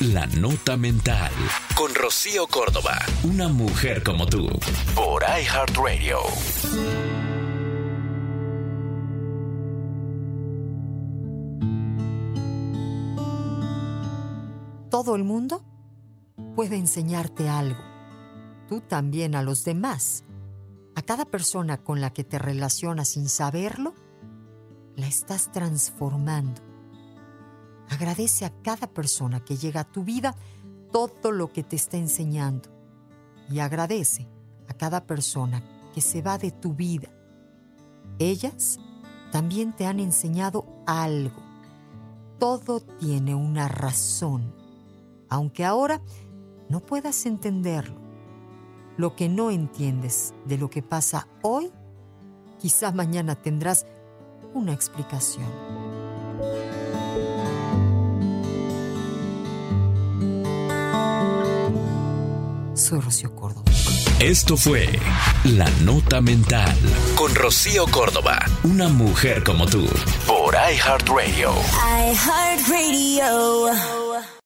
La Nota Mental. Con Rocío Córdoba. Una mujer como tú. Por iHeartRadio. Todo el mundo puede enseñarte algo. Tú también a los demás. A cada persona con la que te relacionas sin saberlo, la estás transformando. Agradece a cada persona que llega a tu vida todo lo que te está enseñando. Y agradece a cada persona que se va de tu vida. Ellas también te han enseñado algo. Todo tiene una razón, aunque ahora no puedas entenderlo. Lo que no entiendes de lo que pasa hoy, quizá mañana tendrás una explicación. Soy Rocío Córdoba. Esto fue La Nota Mental con Rocío Córdoba, una mujer como tú, por iHeartRadio. iHeartRadio.